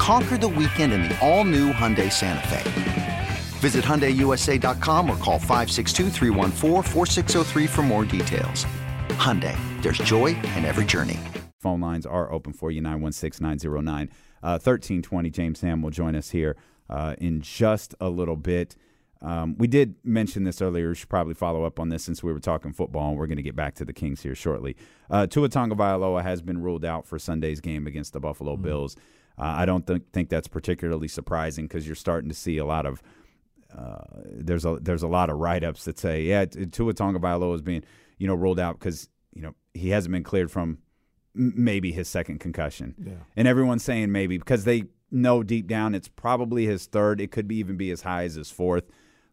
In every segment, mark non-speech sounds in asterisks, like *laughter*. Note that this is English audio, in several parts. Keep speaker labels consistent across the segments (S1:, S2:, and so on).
S1: Conquer the weekend in the all new Hyundai Santa Fe. Visit HyundaiUSA.com or call 562 for more details. Hyundai, there's joy in every journey.
S2: Phone lines are open for you, 916-909. 1320, uh, James Ham will join us here uh, in just a little bit. Um, we did mention this earlier. We should probably follow up on this since we were talking football, and we're going to get back to the Kings here shortly. Uh, Tua Tagovailoa has been ruled out for Sunday's game against the Buffalo mm-hmm. Bills. Uh, I don't th- think that's particularly surprising because you're starting to see a lot of – uh, there's a there's a lot of write ups that say yeah Tua Tonga Tagovailoa is being you know ruled out because you know he hasn't been cleared from maybe his second concussion, yeah. and everyone's saying maybe because they know deep down it's probably his third. It could be even be as high as his fourth.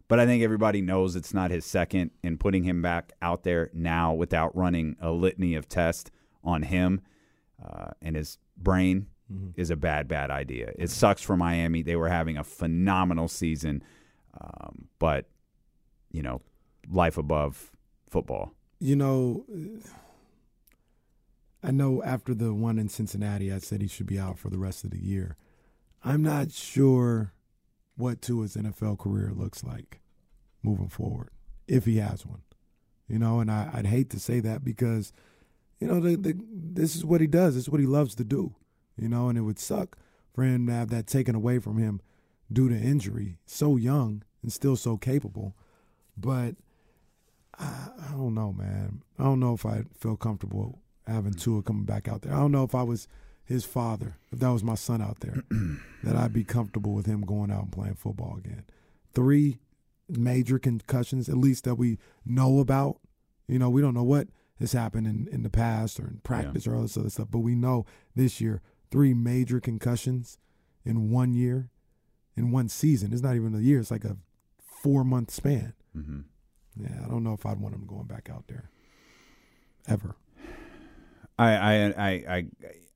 S2: But I think everybody knows it's not his second, and putting him back out there now without running a litany of tests on him uh, and his brain mm-hmm. is a bad, bad idea. It sucks for Miami. They were having a phenomenal season. Um, but you know, life above football.
S3: You know, I know after the one in Cincinnati, I said he should be out for the rest of the year. I'm not sure what Tua's NFL career looks like moving forward, if he has one. You know, and I, would hate to say that because, you know, the, the, this is what he does. This is what he loves to do. You know, and it would suck for him to have that taken away from him due to injury. So young and still so capable. But I, I don't know, man. I don't know if I feel comfortable having mm. Tua coming back out there. I don't know if I was his father, if that was my son out there, *clears throat* that I'd be comfortable with him going out and playing football again. Three major concussions, at least that we know about. You know, we don't know what has happened in, in the past or in practice yeah. or all this other stuff, but we know this year three major concussions in one year, in one season. It's not even a year; it's like a four month span. Mm-hmm. Yeah, I don't know if I'd want him going back out there ever.
S2: I I I I,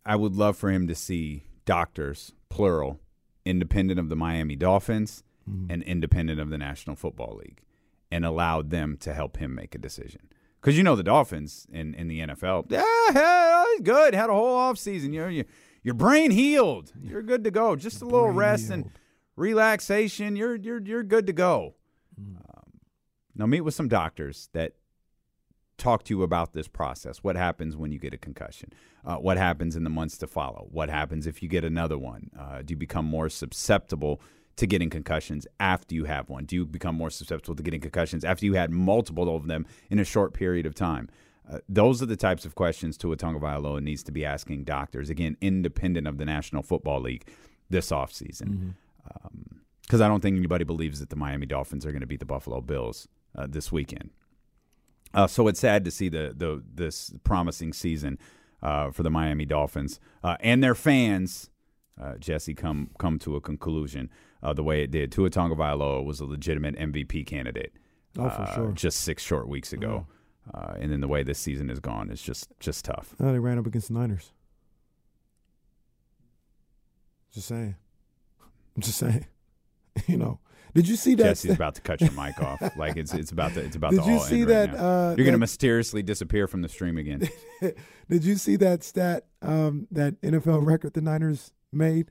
S2: I would love for him to see doctors plural, independent of the Miami Dolphins mm-hmm. and independent of the National Football League, and allowed them to help him make a decision. Because you know the Dolphins in, in the NFL, yeah, good. Had a whole off season. You know, you, your brain healed. You're good to go. Just a little rest healed. and relaxation, you're you're you're good to go. Mm. Um, now meet with some doctors that talk to you about this process. What happens when you get a concussion? Uh, what happens in the months to follow? What happens if you get another one? Uh, do you become more susceptible to getting concussions after you have one? Do you become more susceptible to getting concussions after you had multiple of them in a short period of time? Uh, those are the types of questions Tua Tagovailoa needs to be asking doctors, again, independent of the National Football League this offseason. Mm-hmm because um, I don't think anybody believes that the Miami Dolphins are going to beat the Buffalo Bills uh, this weekend. Uh, so it's sad to see the the this promising season uh, for the Miami Dolphins uh, and their fans. Uh, Jesse come come to a conclusion uh, the way it did. Tua Tagovailoa was a legitimate MVP candidate.
S3: Oh, for sure.
S2: Just six short weeks ago, and then the way this season has gone is just just tough.
S3: Oh, they ran up against the Niners. Just saying. I'm just saying. *laughs* you know. Did you see that?
S2: Jesse's about to cut your mic off. *laughs* Like it's it's about to it's about
S3: Did
S2: to
S3: you
S2: all
S3: see
S2: end
S3: that?
S2: Right
S3: uh,
S2: You're gonna mysteriously disappear from the stream again. *laughs*
S3: Did you see that stat? Um, that NFL record the Niners made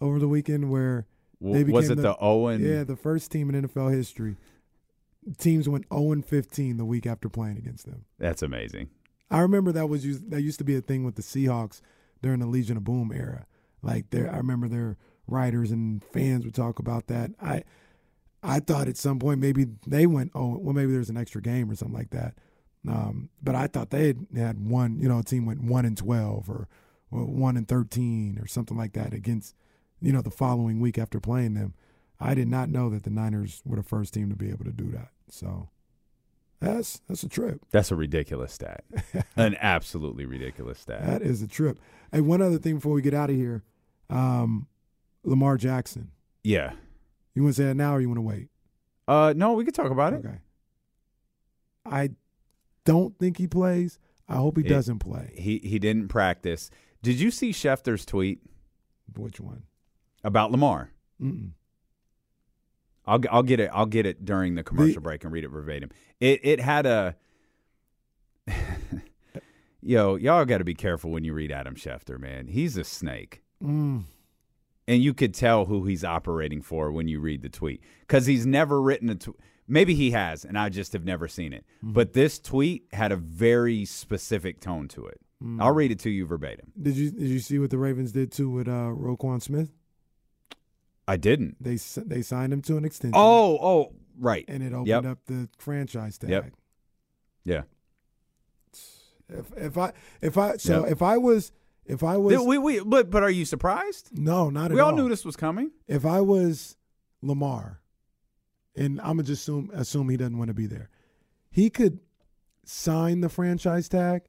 S3: over the weekend, where they became
S2: was it
S3: the,
S2: the Owen?
S3: Yeah, the first team in NFL history. Teams went 0 15 the week after playing against them.
S2: That's amazing.
S3: I remember that was used, that used to be a thing with the Seahawks during the Legion of Boom era. Like there, I remember their writers and fans would talk about that. I I thought at some point maybe they went oh well maybe there's an extra game or something like that. Um, but I thought they had, had one, you know, a team went one and twelve or, or one and thirteen or something like that against, you know, the following week after playing them. I did not know that the Niners were the first team to be able to do that. So that's that's a trip.
S2: That's a ridiculous stat. *laughs* An absolutely ridiculous stat.
S3: That is a trip. Hey, one other thing before we get out of here, um, Lamar Jackson.
S2: Yeah.
S3: You want to say it now or you want to wait?
S2: Uh, no, we could talk about it.
S3: Okay. I don't think he plays. I hope he
S2: It-
S3: doesn't play.
S2: He he didn't practice. Did you see Schefter's tweet
S3: Which one?
S2: about Lamar?
S3: Mm-mm.
S2: I'll I'll get it. I'll get it during the commercial break and read it verbatim. It it had a. *laughs* Yo, y'all got to be careful when you read Adam Schefter, man. He's a snake.
S3: Mm.
S2: and you could tell who he's operating for when you read the tweet because he's never written a tweet. Maybe he has, and I just have never seen it. But this tweet had a very specific tone to it. I'll read it to you verbatim.
S3: Did you did you see what the Ravens did too with uh, Roquan Smith?
S2: I didn't.
S3: They they signed him to an extension.
S2: Oh, oh, right.
S3: and it opened
S2: Yep.
S3: up the franchise tag.
S2: Yep. Yeah.
S3: If if I if I so
S2: Yep.
S3: if I was if I was
S2: we, we, but, but are you surprised?
S3: no not at
S2: We all We
S3: all
S2: knew this was coming.
S3: if I was Lamar, and I'm gonna just assume assume he doesn't want to be there, he could sign the franchise tag,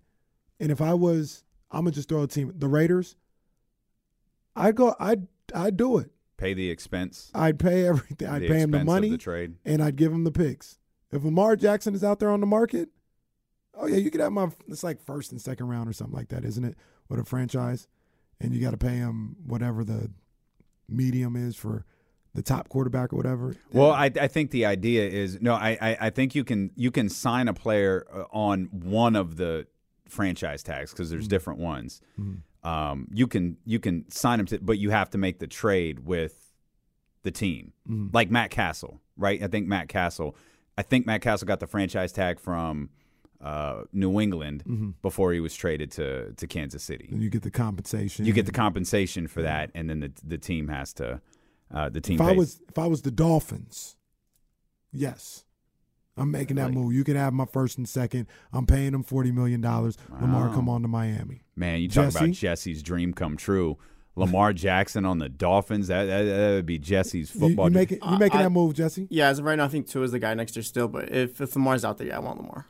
S3: and if I was, I'm gonna just throw a team the Raiders. I'd go. I'd I'd do it.
S2: Pay the expense.
S3: I'd pay everything. I'd pay him the money,
S2: the trade.
S3: and I'd give him the picks. If Lamar Jackson is out there on the market, oh yeah, you could have my. It's like first and second round or something like that, isn't it? With a franchise, and you got to pay him whatever the medium is for the top quarterback or whatever.
S2: Well, I, I think the idea is no. I, I, I think you can you can sign a player uh, on one of the franchise tags because there's different ones. Um, you can you can sign him to, but you have to make the trade with the team, like Matt Cassel, right? I think Matt Cassel. I think Matt Cassel got the franchise tag from uh, New England before he was traded to to Kansas City.
S3: and you get the compensation.
S2: You get the compensation for that, and then the the team has to uh, the team.
S3: If I was if I was the Dolphins, yes, I'm making that move. You can have my first and second. I'm paying him forty million dollars. Lamar, come on to Miami.
S2: Man, you talk about Jesse's dream come true. Lamar Jackson on the Dolphins. That that, that would be Jesse's football.
S3: you
S2: dream.
S3: making you making
S4: I-
S3: that move, Jesse?
S4: Yeah, as of right now, I think Tua is the guy next year still. But if, if Lamar's out there, yeah, I want Lamar.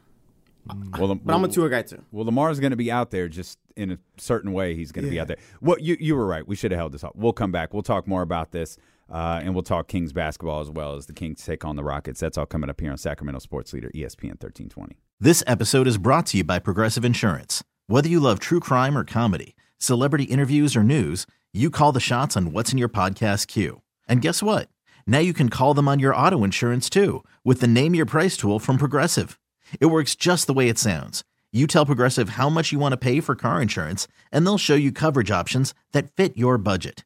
S4: Mm.
S2: well,
S4: But I'm a Tua guy too.
S2: Well, Lamar's going to be out there just in a certain way. He's going to be out there. Well, you you were right. We should have held this up. We'll come back. We'll talk more about this, uh, and we'll talk Kings basketball as well as the Kings take on the Rockets. That's all coming up here on Sacramento Sports Leader ESPN 1320.
S5: This episode is brought to you by Progressive Insurance. Whether you love true crime or comedy, celebrity interviews or news, you call the shots on what's in your podcast queue. And guess what? Now you can call them on your auto insurance too with the Name Your Price tool from Progressive. It works just the way it sounds. You tell Progressive how much you want to pay for car insurance, and they'll show you coverage options that fit your budget.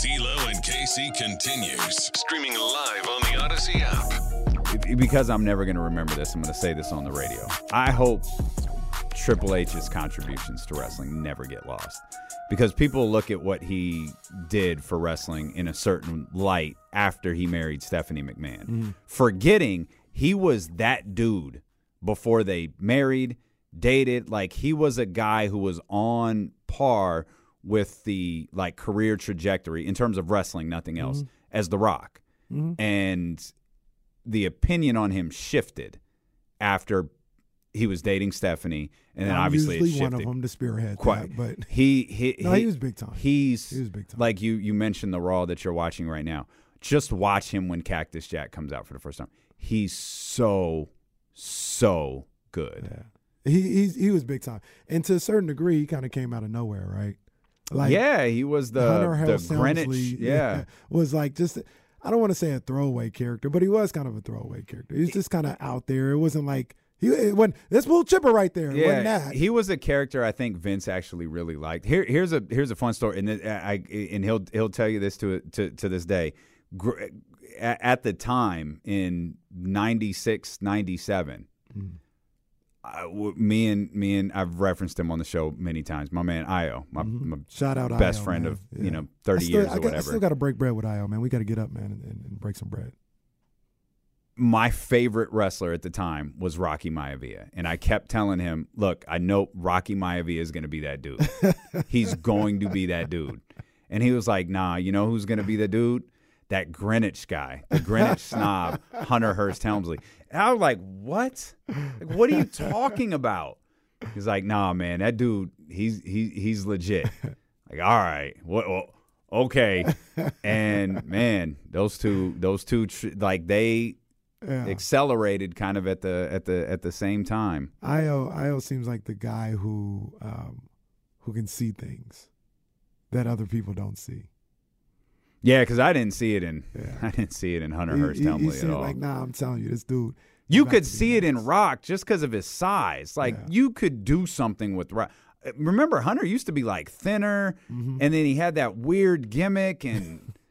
S6: D'Lo and KC continues streaming live on the Odyssey app.
S2: because I'm never going to remember this, I'm going to say this on the radio. I hope Triple H's contributions to wrestling never get lost. Because people look at what he did for wrestling in a certain light after he married Stephanie McMahon, mm-hmm. forgetting he was that dude before they married, dated. Like he was a guy who was on par with the like career trajectory in terms of wrestling, nothing mm-hmm. else, as The Rock. Mm-hmm. And the opinion on him shifted after he was dating Stephanie, and then
S3: I'm
S2: obviously
S3: usually one of them to spearhead
S2: Quite,
S3: that, but
S2: he he *laughs*
S3: No, he was big time.
S2: He's
S3: He was big time.
S2: Like you you mentioned the Raw that you're watching right now. Just watch him when Cactus Jack comes out for the first time. He's so so good.
S3: yeah, he he's, he was big time, and to a certain degree, he kind of came out of nowhere, right? Like
S2: yeah, he was the
S3: Hunter
S2: the
S3: Hearst
S2: Greenwich.
S3: Helmsley,
S2: Yeah.
S3: was like just I don't want to say a throwaway character, but he was kind of a throwaway character. He was just kind of out there. It wasn't like he wasn't this Will Chipper right there. That.
S2: he was a character I think Vince actually really liked. Here, here's a here's a fun story, and uh, I and he'll he'll tell you this to to to this day. Gr- At at the time in 96, 97, mm. I w me and me and I've referenced him on the show many times. My man Io, my, mm-hmm. my
S3: Shout out
S2: best
S3: Io,
S2: friend
S3: man.
S2: of
S3: Yeah.
S2: you know thirty
S3: still,
S2: years
S3: I
S2: or
S3: got- I still got to break bread with Io, man. We got to get up, man, and, and, and break some bread.
S2: my favorite wrestler at the time was Rocky Maivia, and I kept telling him, "Look, I know Rocky Maivia is going to be that dude. *laughs* He's going to be that dude." And he was like, "Nah, you know who's going to be the dude? That Greenwich guy, the Greenwich *laughs* snob, Hunter Hearst Helmsley." And I was like, "What? Like, what are you talking about?" He's like, "Nah, man, that dude, he's he, he's legit." Like, all right, what? well, okay, and man, those two, those two, tr- like they
S3: Yeah.
S2: accelerated kind of at the at the at the same time.
S3: Io Io seems like the guy who um, who can see things that other people don't see.
S2: Yeah, because I didn't see it in
S3: Yeah. *laughs*
S2: I didn't see it in Hunter
S3: He-
S2: Hearst
S3: he- he
S2: Helmsley at all.
S3: Like, nah, I'm telling you, this dude.
S2: you could see it in. Rock just because of his size. Like
S3: Yeah.
S2: you could do something with Rock. Uh, Remember, Hunter used to be like thinner,
S3: Mm-hmm.
S2: and then he had that weird gimmick and. *laughs*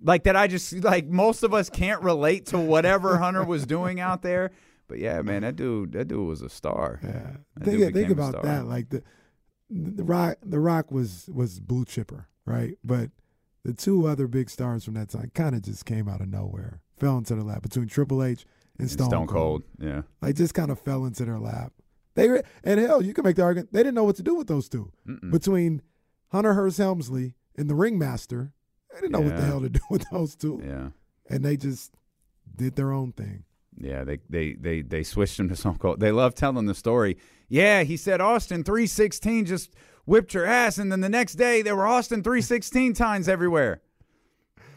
S2: Like that, I just like most of us can't relate to whatever Hunter was doing out there. But yeah, man, that dude, that dude was a star.
S3: Yeah.
S2: That
S3: Think, think about that. Like the the Rock, the Rock was was blue chipper, right? But the two other big stars from that time kind of just came out of nowhere, fell into their lap between Triple H and Stone,
S2: Stone Cold, yeah.
S3: Like just kind of fell into their lap. They were, and hell, you can make the argument they didn't know what to do with those 2 between Hunter Hearst Helmsley and the Ringmaster. They didn't know what the hell to do with those two,
S2: Yeah.
S3: and they just did their own thing.
S2: Yeah, they they they they switched him to Stone Cold. They love telling the story. Yeah, he said Austin three sixteen just whipped your ass, and then the next day there were Austin three sixteen times everywhere.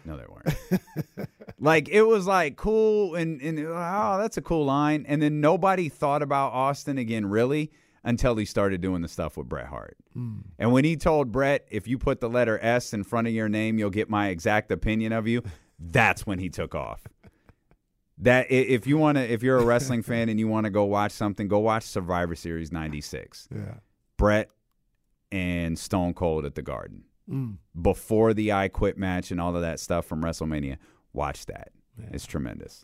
S2: No, there weren't. *laughs* like it was like cool and and oh, that's a cool line. And then nobody thought about Austin again really until he started doing the stuff with Bret Hart. Hmm. And when he told Bret, if you put the letter S in front of your name, you'll get my exact opinion of you. That's when he took off. That if you want to, if you're a wrestling *laughs* fan and you want to go watch something, go watch Survivor Series '96.
S3: Yeah.
S2: Bret and Stone Cold at the Garden
S3: Mm.
S2: before the I Quit match and all of that stuff from WrestleMania. Watch that; it's tremendous.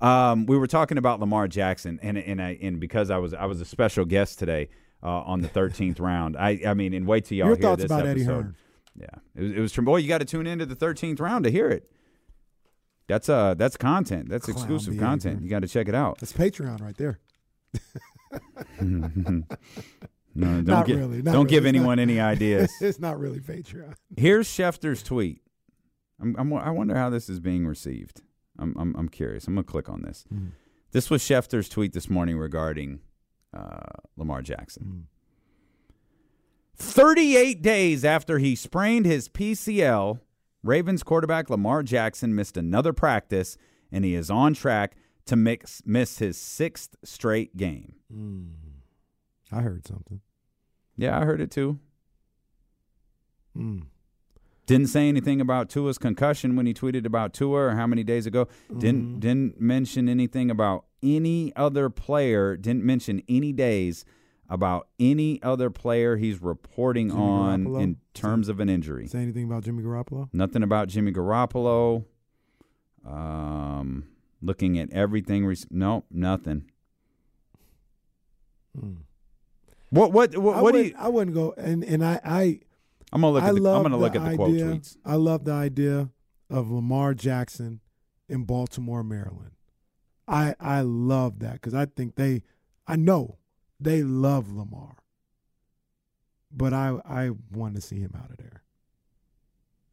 S2: Um, we were talking about Lamar Jackson, and and I and because I was I was a special guest today uh, on the 13th *laughs* round. I I mean, and wait till y'all
S3: Your
S2: hear
S3: thoughts
S2: this
S3: about Eddie. Hearn?
S2: Yeah, it was, it was boy. You got to tune into the 13th round to hear it. That's uh that's content. That's
S3: Clown
S2: exclusive
S3: behavior.
S2: content. You got to check it out.
S3: That's Patreon right there. *laughs* *laughs*
S2: No, don't
S3: Not
S2: gi-
S3: really, not
S2: don't give.
S3: It's
S2: anyone
S3: not-
S2: any *laughs* ideas.
S3: it's not really Patreon.
S2: Here's Schefter's tweet. I'm, I'm, I wonder how this is being received. I'm, I'm, I'm curious. I'm going to click on this. Hmm. This was Schefter's tweet this morning regarding uh, Lamar Jackson. Hmm. 38 days after he sprained his PCL, Ravens quarterback Lamar Jackson missed another practice, and he is on track to mix, miss his sixth straight game. Hmm.
S3: I heard something.
S2: Yeah, I heard it too.
S3: Mm.
S2: Didn't say anything about Tua's concussion when he tweeted about Tua or how many days ago. Didn't
S3: Mm-hmm.
S2: didn't mention anything about any other player. Didn't mention any days about any other player he's reporting
S3: Jimmy
S2: on
S3: Garoppolo?
S2: in terms of an injury.
S3: Say anything about Jimmy Garoppolo?
S2: Nothing about Jimmy Garoppolo. Um, looking at everything. Rec- nope, nothing. What what what.
S3: I
S2: what do
S3: wouldn't,
S2: you?
S3: I wouldn't go and and I I
S2: I'm gonna look
S3: I
S2: at the, I'm gonna look at the quote
S3: idea,
S2: tweets.
S3: I love the idea of Lamar Jackson in Baltimore, Maryland. I I love that because I think they, I know they love Lamar, but I I want to see him out of there.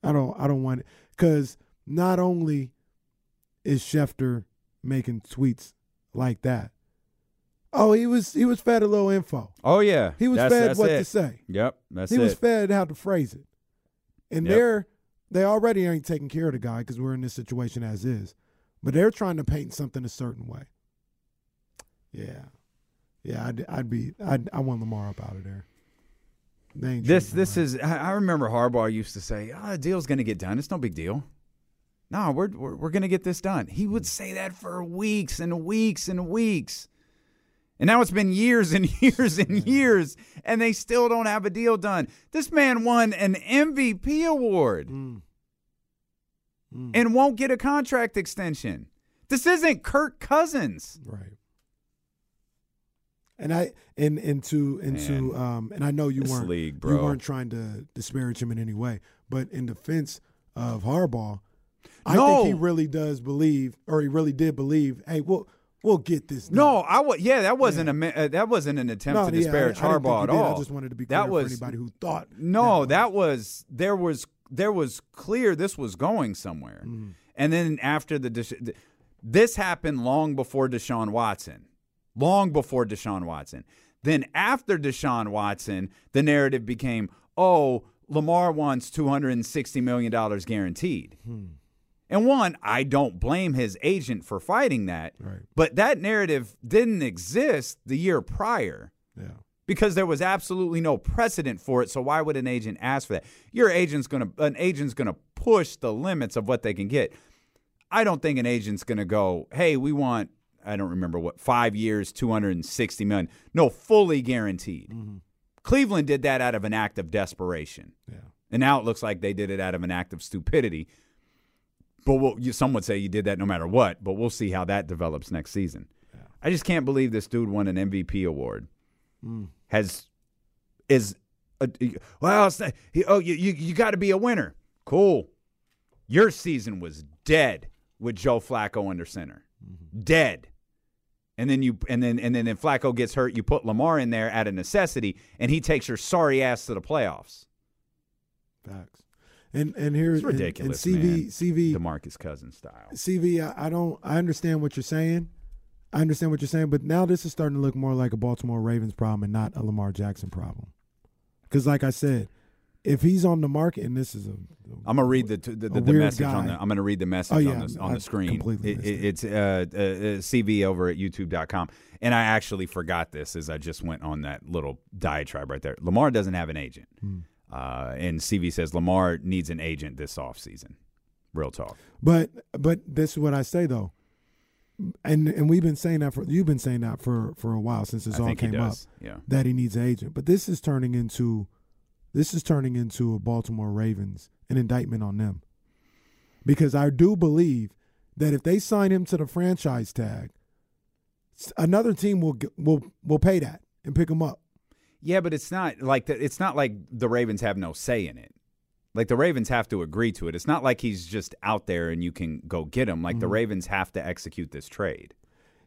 S3: I don't I don't want it because not only is Schefter making tweets like that. Oh, he was he was fed a little info.
S2: Oh yeah,
S3: He was
S2: That's-
S3: fed
S2: that's
S3: what
S2: it.
S3: to say.
S2: Yep, that's
S3: he
S2: it.
S3: was fed how to phrase it, and
S2: Yep.
S3: they're they already ain't taking care of the guy because we're in this situation as is, but they're trying to paint something a certain way. Yeah, yeah, I'd, I'd be I'd, I want Lamar up out of there.
S2: This this
S3: him
S2: is. I remember Harbaugh used to say, "Ah, the deal's going to get done. It's no big deal." No, we're we're, we're going to get this done. He would say that for weeks and weeks and weeks. And now it's been years and *laughs* years and years, and they still don't have a deal done. This man won an MVP award
S3: Mm. Mm.
S2: and won't get a contract extension. This isn't Kirk Cousins.
S3: right. And I and into into um and I know you weren't
S2: league,
S3: you weren't trying to disparage him in any way, but in defense of Harbaugh, I
S2: No.
S3: think he really does believe, or he really did believe. Hey, we'll we'll get this. Done.
S2: No, I was. Yeah, that wasn't a uh, that wasn't an attempt
S3: No,
S2: to
S3: yeah, I-
S2: disparage
S3: I
S2: Harbaugh at
S3: did. I just wanted to be clear
S2: that
S3: for
S2: was
S3: anybody who thought
S2: no.
S3: that
S2: That was there was there was clear this was going somewhere,
S3: Mm.
S2: and then after the this happened long before Deshaun Watson, long before Deshaun Watson. Then after Deshaun Watson, the narrative became, oh, Lamar wants two hundred and sixty million dollars guaranteed.
S3: Hmm.
S2: And one, I don't blame his agent for fighting that.
S3: Right.
S2: But that narrative didn't exist the year prior
S3: Yeah.
S2: because there was absolutely no precedent for it. So why would an agent ask for that? Your agent's gonna an agent's gonna push the limits of what they can get. I don't think an agent's gonna go, hey, we want I don't remember what five years, two hundred and sixty million. No, fully guaranteed. Mm-hmm. Cleveland did that out of an act of desperation.
S3: Yeah.
S2: And now it looks like they did it out of an act of stupidity. But we'll, you, some would say you did that no matter what. But we'll see how that develops next season. I just can't believe this dude won an MVP award. Hmm. Has is a, well, not, he, oh you you, you got to be a winner. Cool. Your season was dead with Joe Flacco under center. Mm-hmm. Dead. And then you and then and then if Flacco gets hurt, you put Lamar in there out of necessity, and he takes your sorry ass to the playoffs.
S3: Facts. And and here's
S2: It's ridiculous,
S3: And, and CV
S2: man.
S3: CV
S2: Demarcus Cousins style.
S3: CV. I, I don't. I understand what you're saying. I understand what you're saying, but now this is starting to look more like a Baltimore Ravens problem and not a Lamar Jackson problem. Because, like I said, if he's on the market, and this is a,
S2: I'm gonna read the the, the, the message on the. I'm gonna read the message
S3: Oh, yeah,
S2: on the on
S3: I
S2: the screen. it- it. it's uh, uh, uh, CV over at YouTube.com, and I actually forgot this as I just went on that little diatribe right there. Lamar doesn't have an agent,
S3: Hmm.
S2: Uh, and CV says Lamar needs an agent this offseason. Real talk.
S3: But but this is what I say though, and and we've been saying that for you've been saying that for for a while since this
S2: I
S3: all came up.
S2: Yeah.
S3: that he needs an agent. But this is turning into this is turning into a Baltimore Ravens an indictment on them because I do believe that if they sign him to the franchise tag, another team will get, will will pay that and pick him up.
S2: Yeah, but it's not like the, it's not like the Ravens have no say in it. Like the Ravens have to agree to it. It's not like he's just out there and you can go get him. Like the
S3: Mm-hmm.
S2: Ravens have to execute this trade.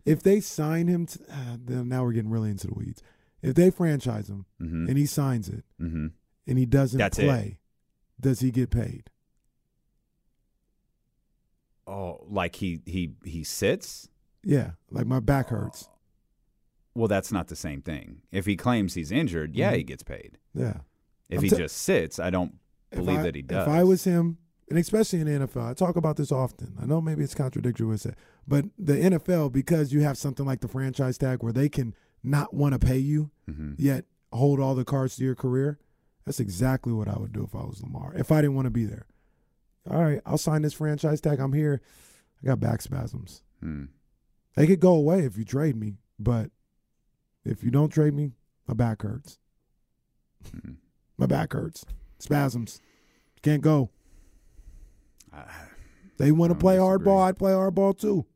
S3: If they sign him, to, uh, then now we're getting really into the weeds. If they franchise him
S2: Mhm.
S3: and he signs it
S2: Mm-hmm.
S3: and he doesn't
S2: That's it.
S3: play, does he get paid?
S2: Oh, like he he he sits.
S3: Yeah, like my back hurts.
S2: Well, that's not the same thing. If he claims he's injured, yeah, he gets paid.
S3: Yeah.
S2: If
S3: I'm
S2: he
S3: ta-
S2: just sits, I don't believe
S3: I-
S2: that he does.
S3: If I was him, and especially in the NFL, I talk about this often. I know maybe it's contradictory with it, but the NFL because you have something like the franchise tag where they can not want to pay you
S2: Mhm.
S3: yet hold all the cards to your career. That's exactly what I would do if I was Lamar. If I didn't want to be there. All right, I'll sign this franchise tag. I'm here. I got back spasms.
S2: Hmm.
S3: They could go away if you trade me, but if you don't trade me, my back hurts.
S2: Hmm.
S3: My back hurts. Spasms. Can't go.
S2: I-
S3: They want to play
S2: disagree.
S3: hardball. I'd play hardball too.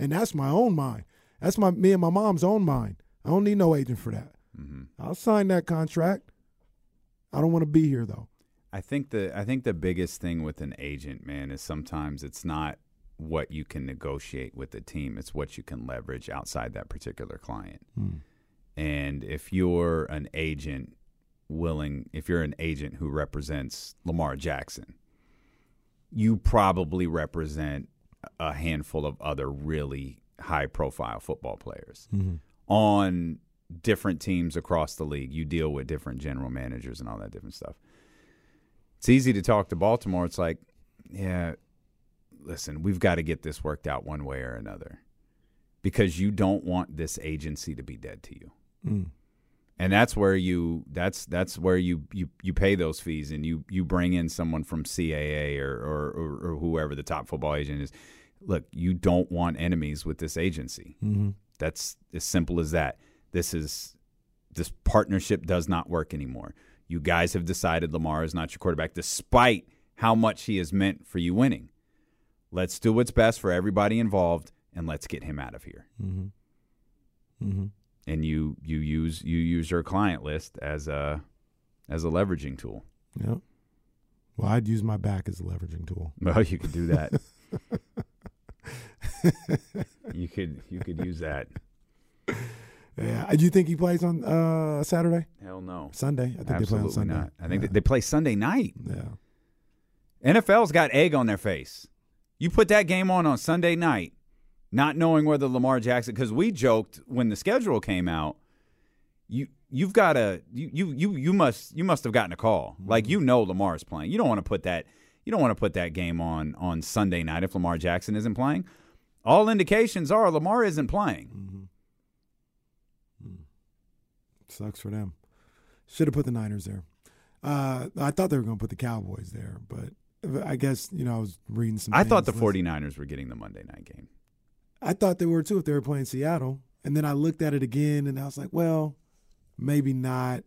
S3: And that's my own mind. That's my me and my mom's own mind. I don't need no agent for that.
S2: mhm.
S3: I'll sign that contract. I don't want to be here though.
S2: I think the I think the biggest thing with an agent, man, is sometimes it's not what you can negotiate with the team; it's what you can leverage outside that particular client. Hmm. And if you're an agent willing, if you're an agent who represents Lamar Jackson, you probably represent a handful of other really high-profile football players mm-hmm. on different teams across the league. You deal with different general managers and all that different stuff it's easy to talk to Baltimore. It's like, yeah, listen, we've got to get this worked out one way or another because you don't want this agency to be dead to you.
S3: Mm.
S2: And that's where you that's that's where you, you you pay those fees and you you bring in someone from CAA or or, or, or whoever the top football agent is. Look, you don't want enemies with this agency.
S3: Mm-hmm.
S2: That's as simple as that. This is this partnership does not work anymore. You guys have decided Lamar is not your quarterback, despite how much he has meant for you winning. Let's do what's best for everybody involved, and let's get him out of here.
S3: Mm-hmm. Mm-hmm.
S2: And you you use you use your client list as a as a leveraging tool.
S3: Yep. Well, I'd use my back as a leveraging tool. *laughs*
S2: Well, you could do that. *laughs* you could you could use that.
S3: Yeah. Do you think he plays on uh, Saturday?
S2: Hell no.
S3: Sunday? I think
S2: Absolutely
S3: they play on Sunday.
S2: not. I think
S3: yeah.
S2: they, they play Sunday night.
S3: yeah.
S2: NFL's got egg on their face. You put that game on on Sunday night, not knowing whether Lamar Jackson. Because we joked when the schedule came out, you you've got to you you you you must you must have gotten a call. Mm-hmm. Like you know Lamar's playing. You don't want to put that you don't want to put that game on on Sunday night if Lamar Jackson isn't playing. All indications are Lamar isn't playing. Mm-hmm. Mm-hmm.
S3: Sucks for them. Should have put the Niners there. Uh, I thought they were going to put the Cowboys there, but I guess you know I was reading some.
S2: I thought the
S3: things.
S2: 49ers were getting the Monday night game.
S3: I thought they were too if they were playing Seattle, and then I looked at it again and I was like, well, maybe not.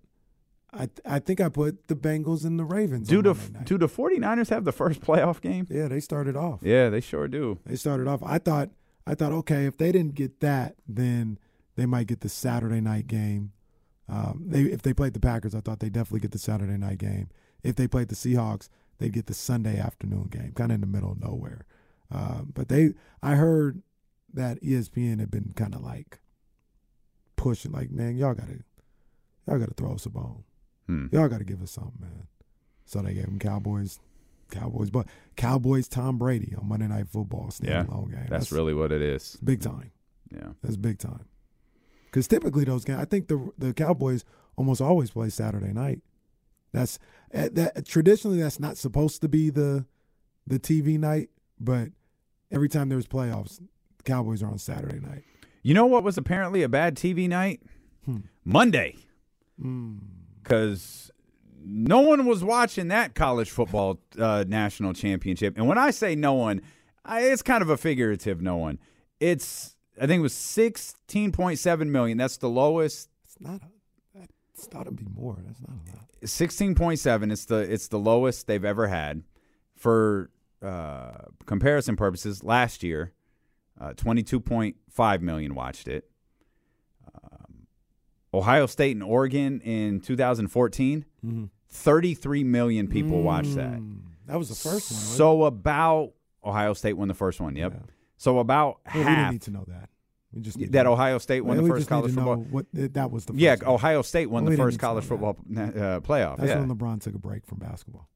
S3: I I think I put the Bengals and the Ravens.
S2: Do the do the 49ers have the first playoff game?
S3: yeah, they started off.
S2: Yeah, they sure do.
S3: They started off. I thought I thought okay, if they didn't get that, then they might get the Saturday night game. Um, they if they played the Packers, I thought they definitely get the Saturday night game. If they played the Seahawks, they'd get the Sunday afternoon game, kind of in the middle of nowhere. Um, but they, I heard that ESPN had been kind of like pushing, like, man, y'all gotta, y'all gotta throw us a bone.
S2: Hmm.
S3: Y'all gotta give us something, man. So they gave them Cowboys, Cowboys, but Cowboys Tom Brady on Monday Night Football
S2: Yeah,
S3: standalone game.
S2: that's really what it is.
S3: big time.
S2: Yeah.
S3: That's big time. Because typically those games, I think the the Cowboys almost always play Saturday night. That's eh, that traditionally that's not supposed to be the the TV night, but every time there's playoffs, the Cowboys are on Saturday night.
S2: You know what was apparently a bad TV night?
S3: Hmm.
S2: Monday. Because no one was watching that college football uh, national championship. And when I say no one, I, it's kind of a figurative no one. It's, I think it was 16.7 million. That's the lowest.
S3: It's not. It's got to be more. That's not a lot.
S2: 16.7 it's the it's the lowest they've ever had for uh, comparison purposes last year uh, 22.5 million watched it um, ohio state and oregon in 2014 33 million people watched that
S3: Mm. That was the first one.
S2: so about ohio state won the first one yep
S3: Yeah.
S2: so about
S3: Well, we don't need to know that. We just
S2: that
S3: to,
S2: ohio state won the first college football
S3: know What that was the
S2: yeah
S3: one.
S2: ohio state won
S3: Well,
S2: the first college football uh, playoff
S3: That's
S2: yeah.
S3: when LeBron took a break from basketball.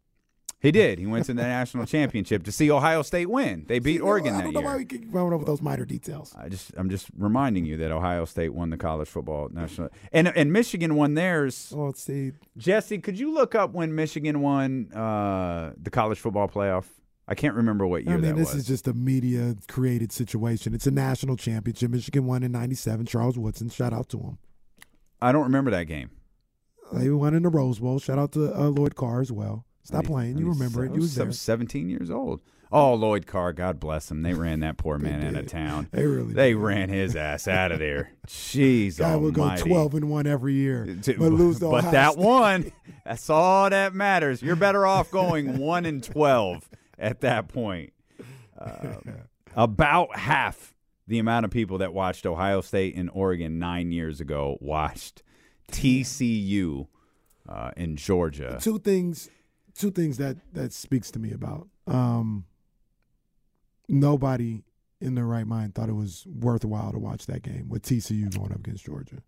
S2: He did. He went to the *laughs* national championship to see Ohio State win. They beat
S3: See,
S2: Oregon
S3: I don't know why we keep going over those minor details.
S2: I just, I'm just reminding you that Ohio State won the college football national, and and Michigan won theirs.
S3: Oh, see,
S2: Jesse, could you look up when Michigan won uh, the college football playoff? I can't remember what year
S3: I mean, this
S2: was.
S3: is just a media created situation. It's a national championship. Michigan won in '97. Charles Woodson, shout out to him.
S2: I don't remember that game.
S3: They won in the Rose Bowl. Shout out to uh, Lloyd Carr as well. Stop
S2: He-
S3: playing. You
S2: he's-
S3: remember it.
S2: I
S3: You was
S2: I
S3: there.
S2: 17 years old. Oh, Lloyd Carr, God bless him. They ran that poor *laughs* man out of town.
S3: They really
S2: They
S3: did.
S2: ran his ass out of there. *laughs* Jeez,
S3: Guy would go twelve and one every year,
S2: To-
S3: but lose the
S2: but
S3: Ohio
S2: that
S3: State.
S2: one, that's all that matters. You're better off going one and twelve *laughs* at that point. Um, about half the amount of people that watched Ohio State and Oregon nine years ago watched TCU uh, in Georgia.
S3: two things two things that that speaks to me about um nobody in their right mind thought it was worthwhile to watch that game with TCU going up against Georgia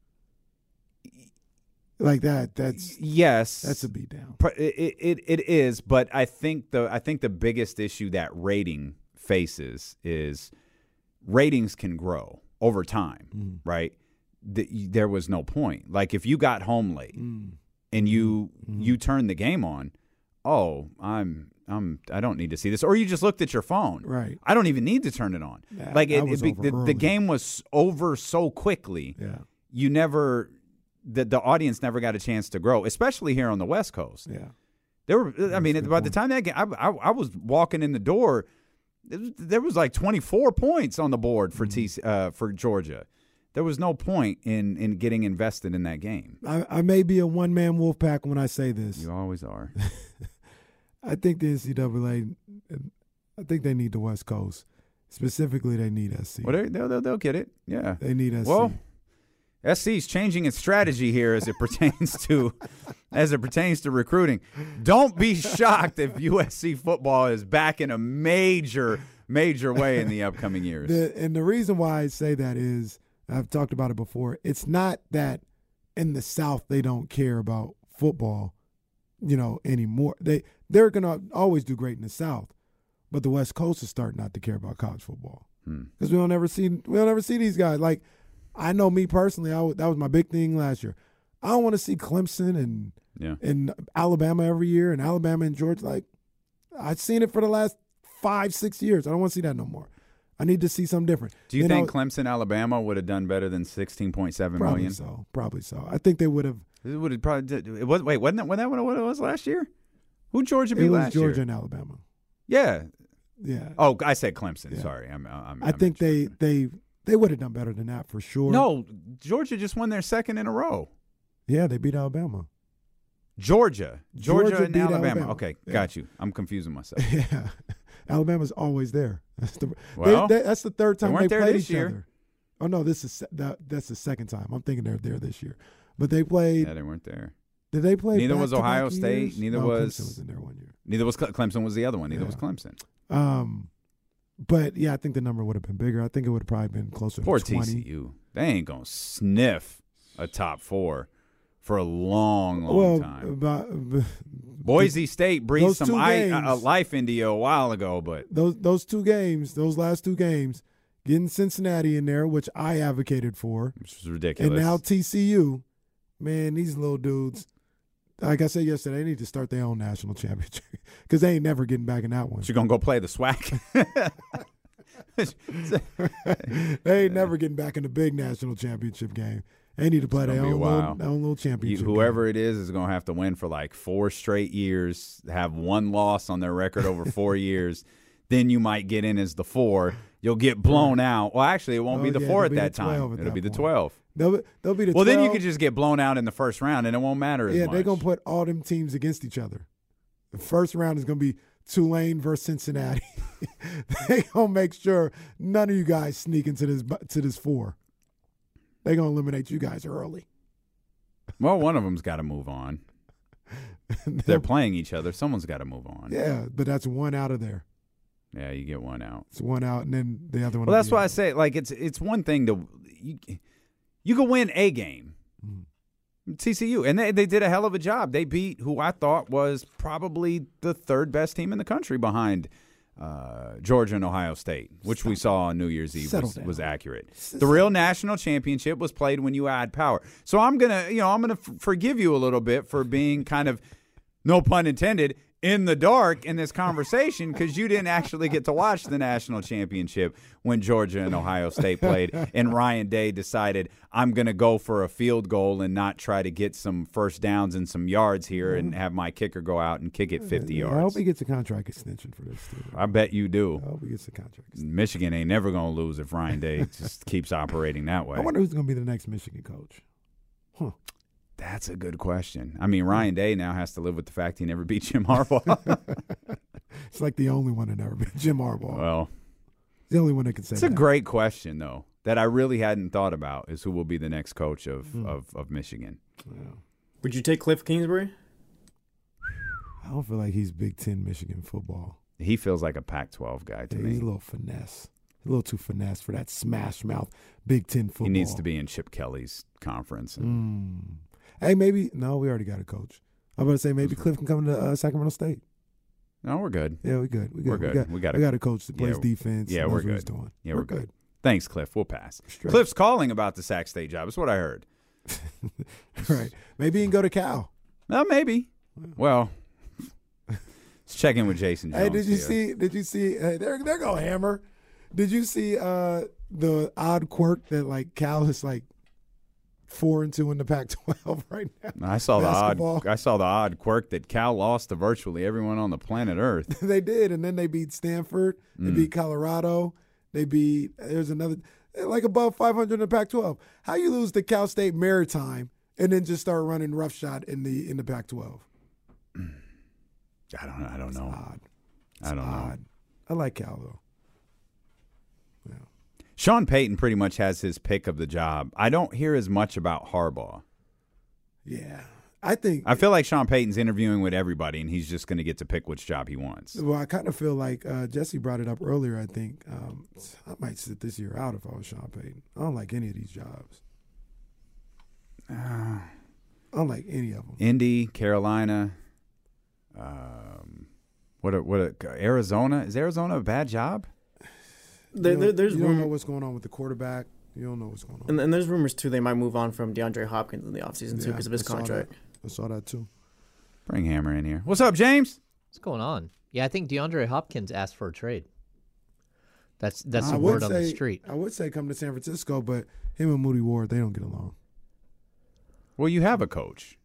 S3: like that that's
S2: Yes,
S3: that's a beat down
S2: It, it it is, but I think the I think the biggest issue that rating faces is ratings can grow over time,
S3: Mm.
S2: right? The, there was no point. Like if you got home late
S3: Mm.
S2: and you
S3: Mm-hmm.
S2: you turned the game on, oh, I'm I'm I don't need to see this, or you just looked at your phone,
S3: Right.
S2: I don't even need to turn it on.
S3: Yeah,
S2: like it, it the, the game was over so quickly
S3: yeah
S2: you never the the audience never got a chance to grow, especially here on the West Coast.
S3: yeah
S2: There were, I mean, by the time that game, I, I, I was walking in the door. There was like 24 points on the board for
S3: Mm-hmm.
S2: T, uh, for Georgia. There was no point in in getting invested in that game.
S3: I, I may be a one man wolf pack when I say this
S2: You always are. *laughs*
S3: I think the NCAA I think they need the West Coast specifically they need SC
S2: well, they- they'll, they'll, they'll get it. Yeah.
S3: they need SC
S2: Well, SC's changing its strategy here as it pertains *laughs* to as it pertains to recruiting. Don't be shocked if USC football is back in a major major way in the upcoming years.
S3: The, and the reason why I say that is I've talked about it before. It's not that in the South they don't care about football, you know, anymore. They they're gonna always do great in the South, but the West Coast is starting not to care about college football
S2: Hmm.
S3: because we don't ever see we don't ever see these guys. Like I know me personally, I, w- that was my big thing last year. I don't want to see Clemson and
S2: yeah.
S3: and Alabama every year, and Alabama and Georgia. Like I've seen it for the last five, six years. I don't want to see that no more. I need to see something different.
S2: Do you
S3: know,
S2: think Clemson, Alabama would have done better than sixteen point seven
S3: Probably
S2: million?
S3: so. Probably so. I think they would have.
S2: It would have probably. Did, it was wait, wasn't that, wasn't that what it was last year? Who Georgia beat
S3: It was
S2: last
S3: Georgia
S2: year?
S3: and Alabama.
S2: Yeah.
S3: Yeah.
S2: Oh, I said Clemson.
S3: Yeah.
S2: Sorry, I'm. I'm
S3: I think they they they would have done better than that for sure.
S2: No, Georgia just won their second in a row.
S3: Yeah, they beat Alabama.
S2: Georgia, Georgia,
S3: Georgia
S2: and
S3: beat
S2: Alabama.
S3: Alabama.
S2: Okay,
S3: Yeah.
S2: got you. I'm confusing myself. *laughs*
S3: yeah. Alabama's always there. That's the.
S2: Well,
S3: they- that's the third time
S2: weren't
S3: they, played each
S2: year.
S3: other. Oh no, this is that, that's the second time. I'm thinking they're there this year, but they played.
S2: yeah, they weren't there.
S3: Did they play?
S2: Neither was Ohio State,
S3: years?
S2: neither
S3: No,
S2: was-
S3: Clemson was in there one year.
S2: Neither was Clemson. Was the other one? Neither
S3: Yeah.
S2: was Clemson.
S3: Um, but yeah, I think the number would have been bigger. I think it would have probably been closer
S2: Poor
S3: to twenty.
S2: TCU. They ain't gonna sniff a top four for a long, long
S3: well,
S2: time.
S3: about, b-
S2: Boise State breathed some I,
S3: games-
S2: uh, life into you a while ago, but
S3: those those two games, those last two games, getting Cincinnati in there, which I advocated for,
S2: which was ridiculous.
S3: and now TCU, man, these little dudes. Like I said yesterday, they need to start their own national *laughs* championship because they ain't never getting back in that one.
S2: But you're gonna go play the SWAC. *laughs* *laughs*
S3: they ain't never getting back in the big national championship game. They need to play their own little, their own little
S2: You-
S3: championship.
S2: whoever
S3: game.
S2: it is is going to have to win for like four straight years, have one loss on their record over four years. Then you might get in as the four. You'll get blown out. Well, actually, it won't
S3: Oh,
S2: be the
S3: yeah,
S2: four at that time. It'll be the 12.
S3: They'll, be- they'll be the
S2: Well, then you
S3: 12.
S2: could just get blown out in the first round and it won't matter as
S3: yeah, they're gonna put all them teams against each other. The first round is gonna be Tulane versus Cincinnati. *laughs* they gonna make sure none of you guys sneak into this to this four. They gonna eliminate you guys early.
S2: well, one of them's got to move on. *laughs* They're playing each other. Someone's got to move on.
S3: yeah, but that's one out of there.
S2: Yeah, you get one out.
S3: It's one out, and then the other one.
S2: Well, that's why I say like it's it's one thing to you, you can win a game.
S3: Mm-hmm.
S2: TCU and they they did a hell of a job. They beat who I thought was probably the third best team in the country behind uh, Georgia and Ohio State, which we saw on New Year's Eve was, was accurate. The real national championship was played when you add power. So I'm gonna you know I'm gonna f- forgive you a little bit for being kind of no pun intended in the dark in this conversation because you didn't actually get to watch the national championship when Georgia and Ohio State played, and Ryan Day decided I'm going to go for a field goal and not try to get some first downs and some yards here and mm-hmm. have my kicker go out and kick it 50 yards.
S3: I hope he gets a contract extension for this. Too.
S2: I bet you do.
S3: I hope he gets a contract. extension.
S2: Michigan ain't never going to lose if Ryan Day just keeps operating that way.
S3: I wonder who's going to be the next Michigan coach. Huh.
S2: That's a good question. I mean, Ryan Day now has to live with the fact he never *laughs* beat Jim Harbaugh. *laughs*
S3: It's like the only one that never beat Jim Harbaugh.
S2: well,
S3: the only one that can say
S2: it's a great question, though, that I really hadn't thought about is who will be the next coach of,
S3: Hmm.
S2: of, of Michigan.
S4: Would you take Cliff Kingsbury?
S3: I don't feel like he's Big Ten Michigan football.
S2: He feels like a Pac 12 guy to
S3: Yeah,
S2: me.
S3: he's a little finesse, a little too finesse for that smash mouth Big Ten football.
S2: He needs to be in Chip Kelly's conference. and-
S3: Mm. Hey, maybe no. We already got a coach. I'm going to say maybe Cliff can come to uh, Sacramento State.
S2: No, we're good.
S3: Yeah, we good. We good.
S2: We're good.
S3: We got,
S2: We got a-
S3: we got a coach that
S2: Yeah,
S3: plays defense.
S2: yeah, we're good.
S3: doing.
S2: Yeah, we're good. Thanks, Cliff. We'll pass.
S3: Straight.
S2: Cliff's calling about the Sac State job. That's what I heard. *laughs*
S3: right. Maybe he can go to Cal.
S2: Uh, maybe. Well, let's check in with Jason Jones.
S3: Hey, did you
S2: here.
S3: see? Did you see? Hey, there, there go Hammer. Did you see uh, the odd quirk that like Cal is like four and two in the Pac-12 *laughs* right now?
S2: I saw the odd. I saw the odd quirk that Cal lost to virtually everyone on the planet Earth. *laughs*
S3: they did, and then they beat Stanford. They
S2: Mm.
S3: beat Colorado. They beat. There's another like above 500 in the Pac-12. How you lose to Cal State Maritime and then just start running roughshod in the in the Pac-12? *clears throat*
S2: I don't. I don't know.
S3: Odd.
S2: I don't know.
S3: I like Cal though.
S2: Sean Payton pretty much has his pick of the job. I don't hear as much about Harbaugh.
S3: Yeah, I think.
S2: I feel like Sean Payton's interviewing with everybody, and he's just going to get to pick which job he wants.
S3: Well, I kind of feel like uh, Jesse brought it up earlier. I think um, I might sit this year out if I was Sean Payton. I don't like any of these jobs. *sighs* I don't like any of them.
S2: Indy, Carolina, um, what? A, what? A, Arizona is Arizona a bad job?
S4: There,
S3: you
S4: there, there's
S3: you don't know what's going on with the quarterback. You don't know what's going on.
S4: and, and there's rumors too they might move on from DeAndre Hopkins in the offseason too because of his
S3: I saw that.
S4: contract.
S3: I saw that too.
S2: Bring Hammer in here. What's up, James?
S7: What's going on? Yeah, I think DeAndre Hopkins asked for a trade. That's that's
S3: I
S7: the
S3: would
S7: word on the street.
S3: I would say come to San Francisco, but him and Moody Ward they don't get along.
S2: Well, you have a coach.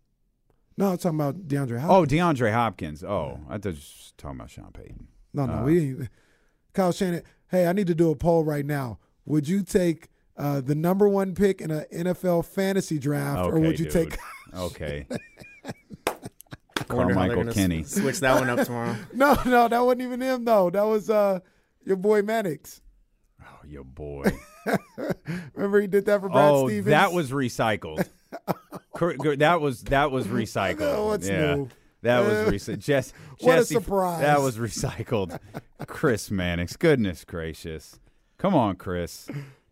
S3: No, I'm talking about DeAndre Hopkins.
S2: Oh, DeAndre Hopkins. Oh, I thought you were just talking about Sean Payton.
S3: no, no,
S2: uh,
S3: we ain't. Kyle Shanahan. Hey, I need to do a poll right now. Would you take uh, the number one pick in an NFL fantasy draft,
S2: Okay,
S3: or would you
S2: dude.
S3: take? *laughs*
S2: Okay.
S4: I wonder
S2: Carmichael Kenny.
S4: s- switch that one up tomorrow. *laughs*
S3: no, no, that wasn't even him though. That was uh, your boy Mannix.
S2: Oh, your boy. *laughs*
S3: Remember he did that for Brad Stevens?
S2: oh,
S3: Stevens.
S2: that was recycled. Cur- cur- that was that was recycled.
S3: know what's
S2: yeah,
S3: new.
S2: that was
S3: Uh,
S2: recycled. Jess,
S3: what a surprise.
S2: That was recycled. Chris Mannix. Goodness gracious. Come on, Chris.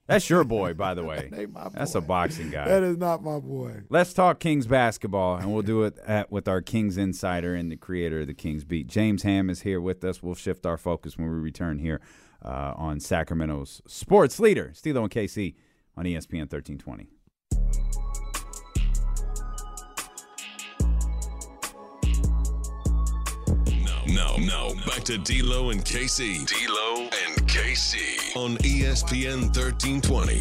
S2: That's your boy, by the way. *laughs*
S3: My
S2: That's a boxing guy.
S3: That is not my boy.
S2: Let's talk Kings basketball, and we'll do it at, with our Kings insider and the creator of the Kings Beat. James Ham is here with us. We'll shift our focus when we return here uh, on Sacramento's sports leader, D'Lo and KC, on ESPN 1320.
S6: Now, now, back to D'Lo and KC. D'Lo and KC on ESPN 1320.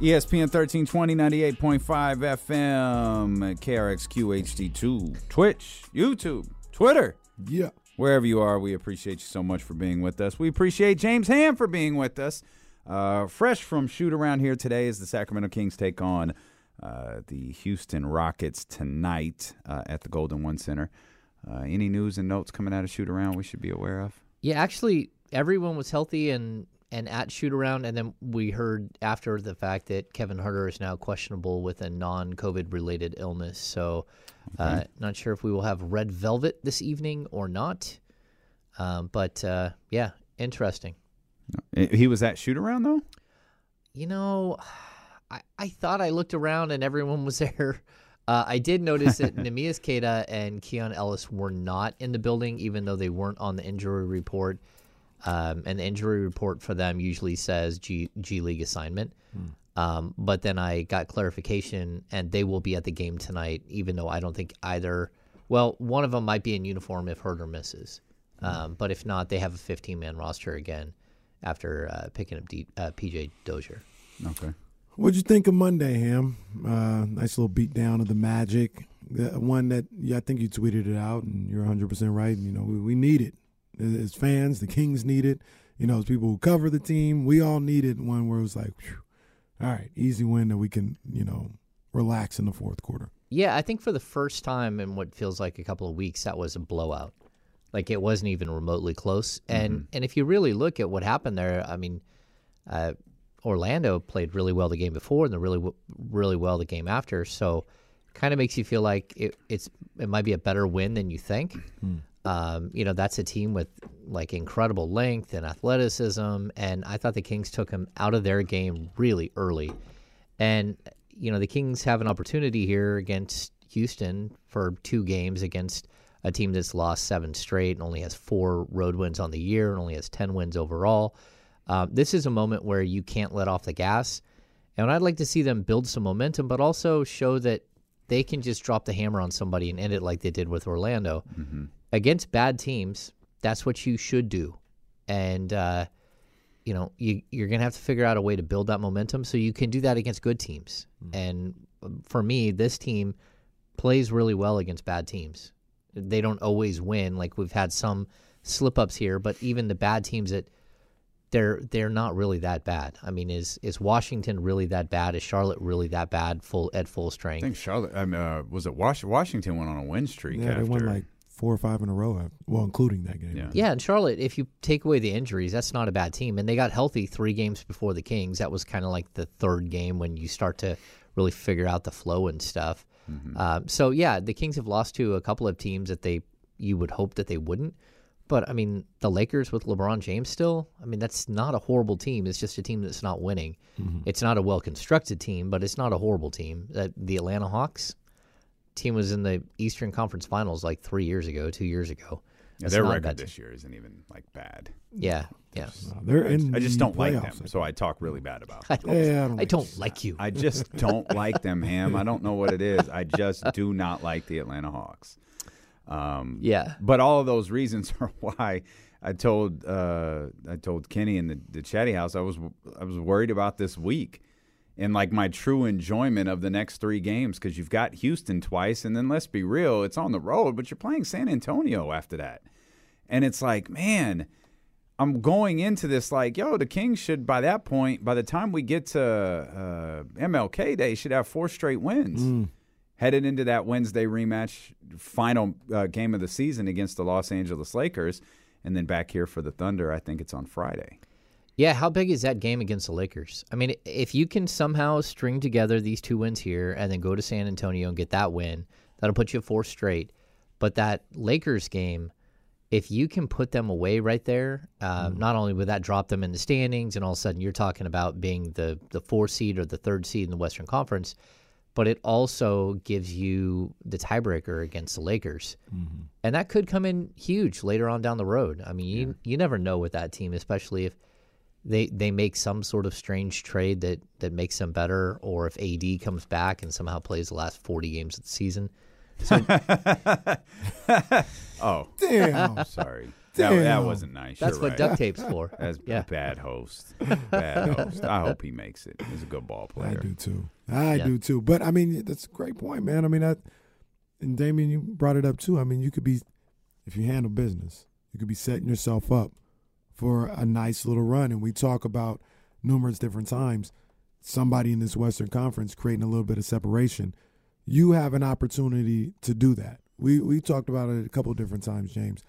S2: ESPN 1320, 98.5 FM, KRXQ HD2, Twitch, YouTube, Twitter.
S3: Yeah.
S2: Wherever you are, we appreciate you so much for being with us. We appreciate James Ham for being with us. Uh, fresh from shoot around here today is the Sacramento Kings take on uh, the Houston Rockets tonight uh, at the Golden One Center. Uh, any news and notes coming out of shoot around we should be aware of?
S7: Yeah, actually, everyone was healthy and and at shoot around, and then we heard after the fact that Kevin Huerter is now questionable with a non-COVID related illness. So, uh, not sure if we will have red velvet this evening or not. Um, but uh, yeah, interesting.
S2: Uh, He was at shoot around though.
S7: You know, I, I thought I looked around and everyone was *laughs* there. Uh, I did notice that Neemias Queta and Keon Ellis were not in the building, even though they weren't on the injury report. Um, and the injury report for them usually says G, G League assignment. Um, but then I got clarification, and they will be at the game tonight, even though I don't think either. Well, one of them might be in uniform if Huerter misses, um, but if not, they have a 15 man roster again after uh, picking up D, uh, PJ Dozier.
S2: Okay.
S3: What'd you think of Monday, Ham? Uh, nice little beat down of the Magic. The one that yeah, I think you tweeted it out, and you're 100 percent right. You know, we, we need it as fans. The Kings need it. You know, as people who cover the team, we all needed one where it was like, whew, all right, easy win that we can, you know, relax in the fourth quarter.
S7: Yeah, I think for the first time in what feels like a couple of weeks, that was a blowout. Like it wasn't even remotely close. And and if you really look at what happened there, I mean, uh, Orlando played really well the game before and the really really well the game after. So, kind of makes you feel like it, it's it might be a better win than you think. Um, you know, that's a team with like incredible length and athleticism, and I thought the Kings took them out of their game really early. And you know, the Kings have an opportunity here against Houston for two games against a team that's lost seven straight and only has four road wins on the year and only has 10 wins overall. Um, this is a moment where you can't let off the gas. And I'd like to see them build some momentum, but also show that they can just drop the hammer on somebody and end it like they did with Orlando. Against bad teams, that's what you should do. And, uh, you know, you, you're going to have to figure out a way to build that momentum so you can do that against good teams. And um, for me, this team plays really well against bad teams. They don't always win. Like we've had some slip ups here, but even the bad teams that they're they're not really that bad. I mean, is is Washington really that bad? Is Charlotte really that bad? Full at full strength?
S2: I think Charlotte. I mean, uh, was it Was- Washington went on a win streak
S3: Yeah,
S2: after?
S3: they won like four or five in a row. uh, Well, including that game.
S2: Yeah.
S7: Yeah, and Charlotte, if you take away the injuries, that's not a bad team. And they got healthy three games before the Kings. That was kind of like the third game when you start to really figure out the flow and stuff. Um, so yeah, the Kings have lost to a couple of teams that they you would hope that they wouldn't. But I mean, the Lakers with LeBron James still. I mean, that's not a horrible team. It's just a team that's not winning. It's not a well constructed team, but it's not a horrible team. That the Atlanta Hawks team was in the Eastern Conference Finals like three years ago, two years ago.
S2: Yeah, their record this year isn't even like bad.
S7: Yeah, yeah.
S3: Uh, they're in
S2: I just don't like them, so I talk really bad about. *laughs*
S7: I
S2: them.
S7: don't,
S3: Yeah, I
S7: I
S3: don't
S7: don't,
S3: like
S7: like you.
S2: I just don't *laughs* like them, Ham. I don't know what it is. I just do not like the Atlanta Hawks. Um,
S7: yeah.
S2: But all of those reasons *laughs* are why I told uh, I told Kenny in the, the chatty house I was I was worried about this week and like my true enjoyment of the next three games because you've got Houston twice and then let's be real it's on the road but you're playing San Antonio after that. And it's like man I'm going into this like yo the Kings should by that point by the time we get to uh, MLK Day should have four straight wins headed into that Wednesday rematch, final uh, game of the season against the Los Angeles Lakers, and then back here for the Thunder. I think it's on Friday.
S7: Yeah, how big is that game against the Lakers? I mean, if you can somehow string together these two wins here and then go to San Antonio and get that win, that'll put you at four straight. But that Lakers game, if you can put them away right there, uh, not only would that drop them in the standings, and all of a sudden you're talking about being the the four seed or the third seed in the Western Conference, but it also gives you the tiebreaker against the Lakers, mm-hmm. and that could come in huge later on down the road. I mean, you you never know with that team, especially if they they make some sort of strange trade that that makes them better, or if AD comes back and somehow plays the last forty games of the season. *laughs*
S2: Oh,
S3: Damn. *laughs*
S2: sorry. That, that wasn't nice.
S7: That's
S2: You're
S7: what
S2: right.
S7: duct tape's for. *laughs*
S2: That's
S7: yeah.
S2: a bad host. Bad host. I hope he makes it. He's a good ball player.
S3: I do too. I
S7: Yeah.
S3: do too. But I mean, that's a great point, man. I mean, that, and Damien, you brought it up too. I mean, you could be, if you handle business, you could be setting yourself up for a nice little run. And we talk about numerous different times somebody in this Western Conference creating a little bit of separation. You have an opportunity to do that. We we talked about it a couple of different times, James.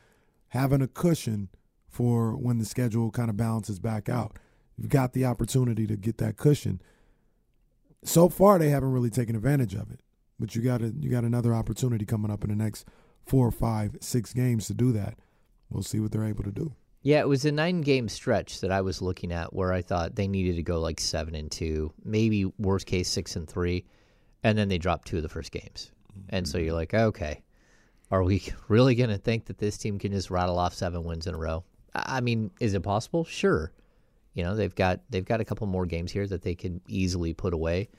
S3: Having a cushion for when the schedule kind of balances back out. You've got the opportunity to get that cushion so far they haven't really taken advantage of it. But you got a, you got another opportunity coming up in the next four, five, six games to do that. We'll see what they're able to do.
S7: Yeah, it was a nine game stretch that I was looking at where I thought they needed to go like seven and two, maybe worst case six and three, and then they dropped two of the first games. And so mm-hmm. you're like, okay, are we *laughs* really going to think that this team can just rattle off seven wins in a row? I mean, is it possible? Sure. You know, they've got they've got a couple more games here that they can easily put away.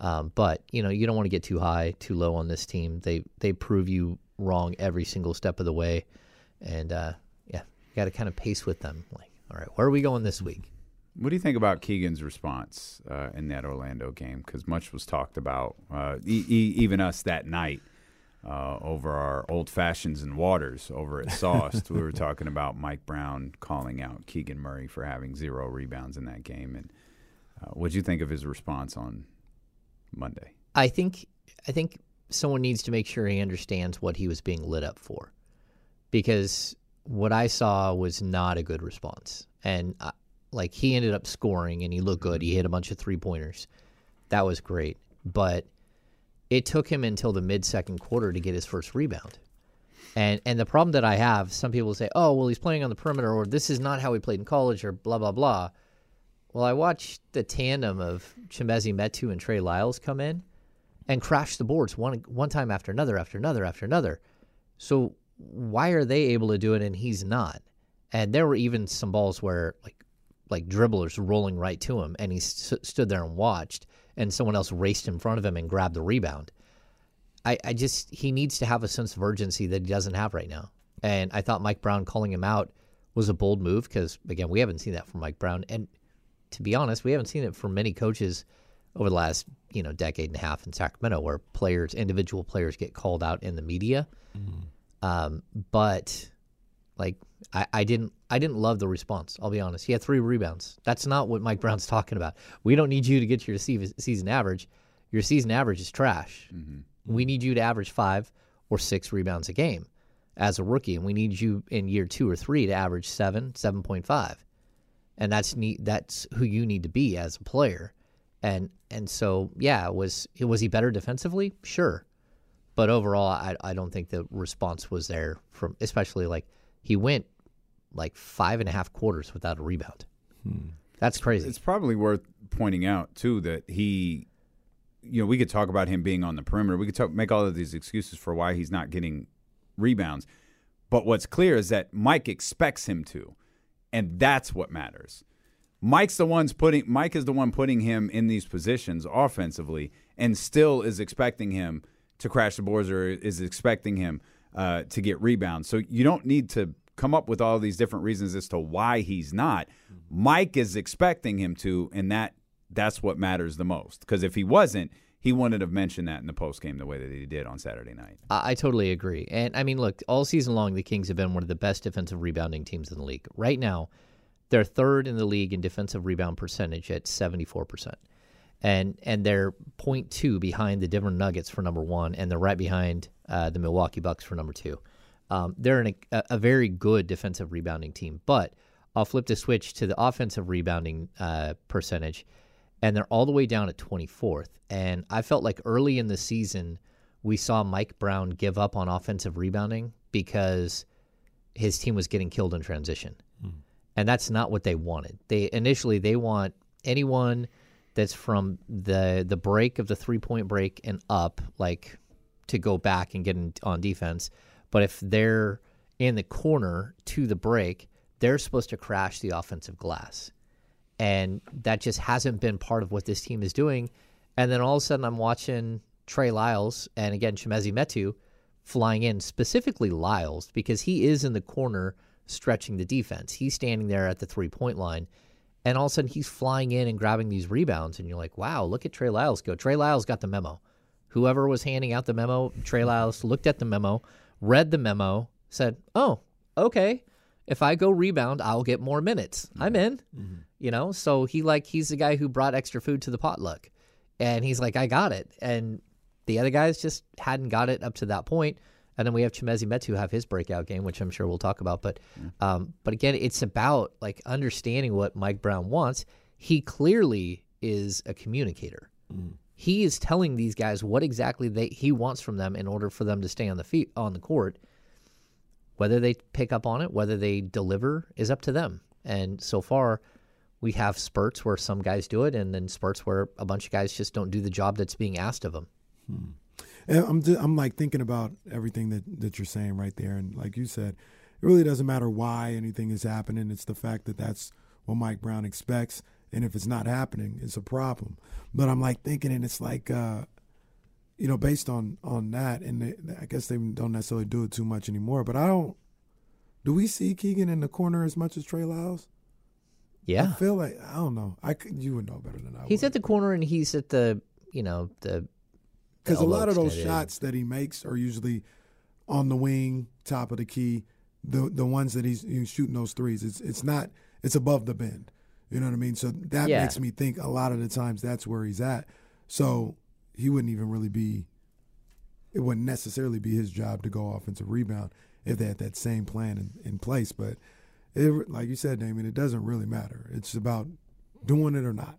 S7: Um, but you know, you don't want to get too high, too low on this team. They they prove you wrong every single step of the way, and uh, yeah, you got to kind of pace with them. Like, all right, where are we going this week?
S2: What do you think about Keegan's response uh, in that Orlando game? Because much was talked about, uh, e- e- even us that night uh, over our old fashions and waters over at Sauce. we were talking about Mike Brown calling out Keegan Murray for having zero rebounds in that game. And uh, what do you think of his response on Monday?
S7: I think I think someone needs to make sure he understands what he was being lit up for, because what I saw was not a good response. And uh, like he ended up scoring and he looked good. He hit a bunch of three pointers. That was great. But it took him until the mid second quarter to get his first rebound. And and the problem that I have, some people say, "Oh, well, he's playing on the perimeter," or "This is not how he played in college," or blah blah blah. Well, I watched the tandem of Chimezie Metu and Trey Lyles come in and crash the boards one one time after another, after another, after another. So why are they able to do it and he's not? And there were even some balls where like like dribblers rolling right to him, and he st- stood there and watched, and someone else raced in front of him and grabbed the rebound. I, I just he needs to have a sense of urgency that he doesn't have right now. And I thought Mike Brown calling him out was a bold move because again we haven't seen that from Mike Brown, and to be honest, we haven't seen it from many coaches over the last you know decade and a half in Sacramento, where players, individual players, get called out in the media. Mm-hmm. Um, but like I, I didn't I didn't love the response. I'll be honest. He had three rebounds. That's not what Mike Brown's *laughs* talking about. We don't need you to get to your season average. Your season average is trash. Mm-hmm. We need you to average five or six rebounds a game as a rookie, and we need you in year two or three to average seven, seven point five, and that's neat. That's who you need to be as a player, and and so yeah, was was he better defensively? Sure, but overall, I I don't think the response was there from especially like he went like five and a half quarters without a rebound. Hmm. That's crazy.
S2: It's probably worth pointing out too that he you know, we could talk about him being on the perimeter. We could talk, make all of these excuses for why he's not getting rebounds. But what's clear is that Mike expects him to, and that's what matters. Mike's the one's putting Mike is the one putting him in these positions offensively, and still is expecting him to crash the boards or is expecting him uh, to get rebounds. So you don't need to come up with all these different reasons as to why he's not. Mike is expecting him to, and that that's what matters the most. Because if he wasn't, he wouldn't have mentioned that in the post game the way that he did on Saturday night.
S7: I, I, totally agree. And I mean, look, all season long, the Kings have been one of the best defensive rebounding teams in the league. Right now, they're third in the league in defensive rebound percentage at 74%. And and they're 0.2 behind the Denver Nuggets for number one, and they're right behind uh, the Milwaukee Bucks for number two. Um, they're in a, a, very good defensive rebounding team. But I'll flip the switch to the offensive rebounding uh, percentage and they're all the way down at 24th. And I felt like early in the season, we saw Mike Brown give up on offensive rebounding because his team was getting killed in transition. Mm. And that's not what they wanted. They initially they want anyone that's from the the break of the three point break and up, like to go back and get in, on defense. But if they're in the corner to the break, they're supposed to crash the offensive glass and that just hasn't been part of what this team is doing. And then all of a sudden, I'm watching Trey Lyles and again Chimezie Metu flying in, specifically Lyles, because he is in the corner stretching the defense. He's standing there at the three point line. And all of a sudden, he's flying in and grabbing these rebounds. And you're like, wow, look at Trey Lyles go. Trey Lyles got the memo. Whoever was handing out the memo, Trey Lyles looked at the memo, read the memo, said, oh, okay if I go rebound, I'll get more minutes. Mm-hmm. I'm in. Mm-hmm. You know, so he like he's the guy who brought extra food to the potluck, and he's like, I got it, and the other guys just hadn't got it up to that point. And then we have Chimezie Metu have his breakout game, which I'm sure we'll talk about. But, um, but again, it's about like understanding what Mike Brown wants. He clearly is a communicator. Mm. He is telling these guys what exactly they he wants from them in order for them to stay on the feet on the court whether they pick up on it, whether they deliver, is up to them. And so far, we have spurts where some guys do it, and then spurts where a bunch of guys just don't do the job that's being asked of them.
S3: Hmm. I'm I'm like thinking about everything that that you're saying right there, and like you said, it really doesn't matter why anything is happening. It's the fact that that's what Mike Brown expects, and if it's not happening, it's a problem. But I'm like thinking, and it's like, uh, you know, based on on that, and they, I guess they don't necessarily do it too much anymore. But I don't. Do we see Keegan in the corner as much as Trey Lyles?
S7: Yeah,
S3: I feel like I don't know. I could, you would know better than I. Would.
S7: He's
S3: would.
S7: at the corner and he's at the you know the
S3: because a lot of those
S7: extended.
S3: shots that he makes are usually on the wing, top of the key. The the ones that he's, he's shooting those threes, it's it's not it's above the bend. You know what I mean? So that
S7: Yeah.
S3: makes me think a lot of the times that's where he's at. So he wouldn't even really be. It wouldn't necessarily be his job to go offensive rebound if they had that same plan in, in place. But it, like you said, Damien, it doesn't really matter. It's about doing it or not,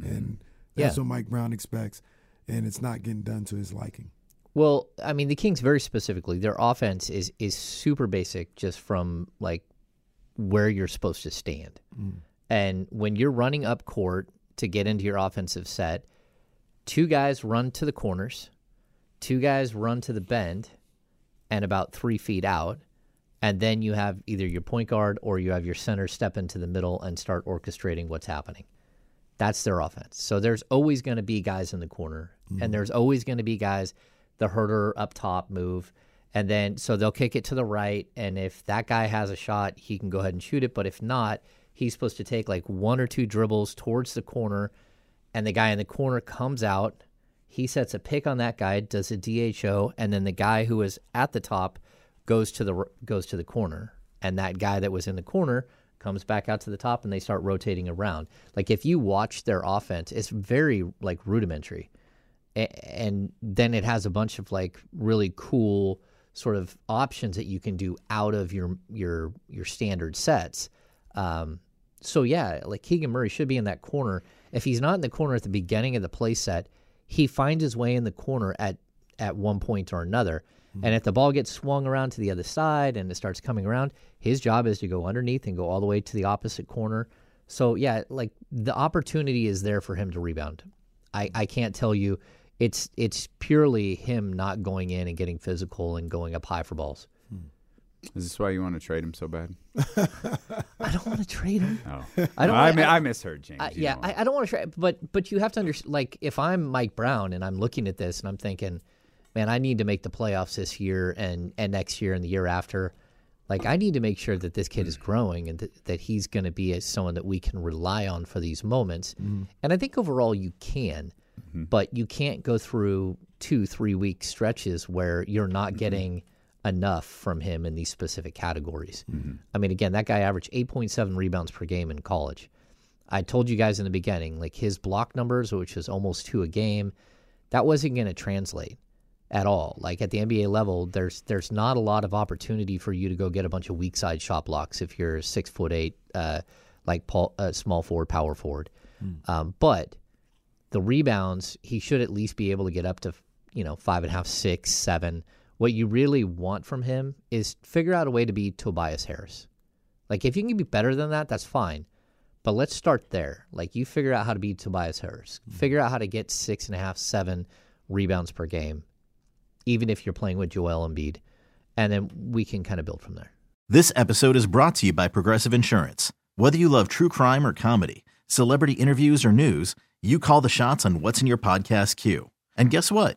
S3: mm-hmm. and that's
S7: Yeah.
S3: what Mike Brown expects. And it's not getting done to his liking.
S7: Well, I mean, the Kings very specifically, their offense is is super basic, just from like where you're supposed to stand. Mm. And when you're running up court to get into your offensive set, two guys run to the corners, two guys run to the bend, and about three feet out, and then you have either your point guard or you have your center step into the middle and start orchestrating what's happening. That's their offense. So there's always going to be guys in the corner, and mm-hmm. there's always going to be guys the herder up top move, and then so they'll kick it to the right, and if that guy has a shot, he can go ahead and shoot it. But if not, he's supposed to take like one or two dribbles towards the corner, and the guy in the corner comes out. He sets a pick on that guy, does a DHO, and then the guy who is at the top goes to the goes to the corner, and that guy that was in the corner comes back out to the top, and they start rotating around. Like if you watch their offense, it's very like rudimentary, and then it has a bunch of like really cool sort of options that you can do out of your your your standard sets. Um, so yeah, like Keegan Murray should be in that corner. If he's not in the corner at the beginning of the play set, he finds his way in the corner at at one point or another. And if the ball gets swung around to the other side and it starts coming around, his job is to go underneath and go all the way to the opposite corner. So yeah, like the opportunity is there for him to rebound. I, I can't tell you it's it's purely him not going in and getting physical and going up high for balls.
S2: Is this why you want to trade him so bad?
S7: I don't want to trade him.
S2: Oh,
S7: I don't
S2: I,
S7: wanna- I-
S2: I misheard James. You
S7: yeah. I, I don't want to trade. but but you have to understand. Like, if I'm Mike Brown and I'm looking at this and I'm thinking, man, I need to make the playoffs this year and and next year and the year after. Like, I need to make sure that this kid is hmm. growing and th- that he's going to be someone that we can rely on for these moments. Hmm. And I think overall you can, hmm. but you can't go through two three week stretches where you're not getting enough from him in these specific categories. I mean, again, that guy averaged 8.7 rebounds per game in college. I told you guys in the beginning, like his block numbers, which is almost two a game, that wasn't going to translate at all. Like at the NBA level, there's there's not a lot of opportunity for you to go get a bunch of weak side shot blocks if you're six foot eight, uh, like Paul, uh, small forward, power forward. Um, but the rebounds, he should at least be able to get up to you know five and a half, six, seven. What you really want from him is figure out a way to be Tobias Harris. Like if you can be better than that, that's fine. But let's start there. Like you figure out how to be Tobias Harris. Mm-hmm. Figure out how to get six and a half, seven rebounds per game, even if you're playing with Joel Embiid, and then we can kind of build from there.
S5: This episode is brought to you by Progressive Insurance. Whether you love true crime or comedy, celebrity interviews or news, you call the shots on what's in your podcast queue. And guess what?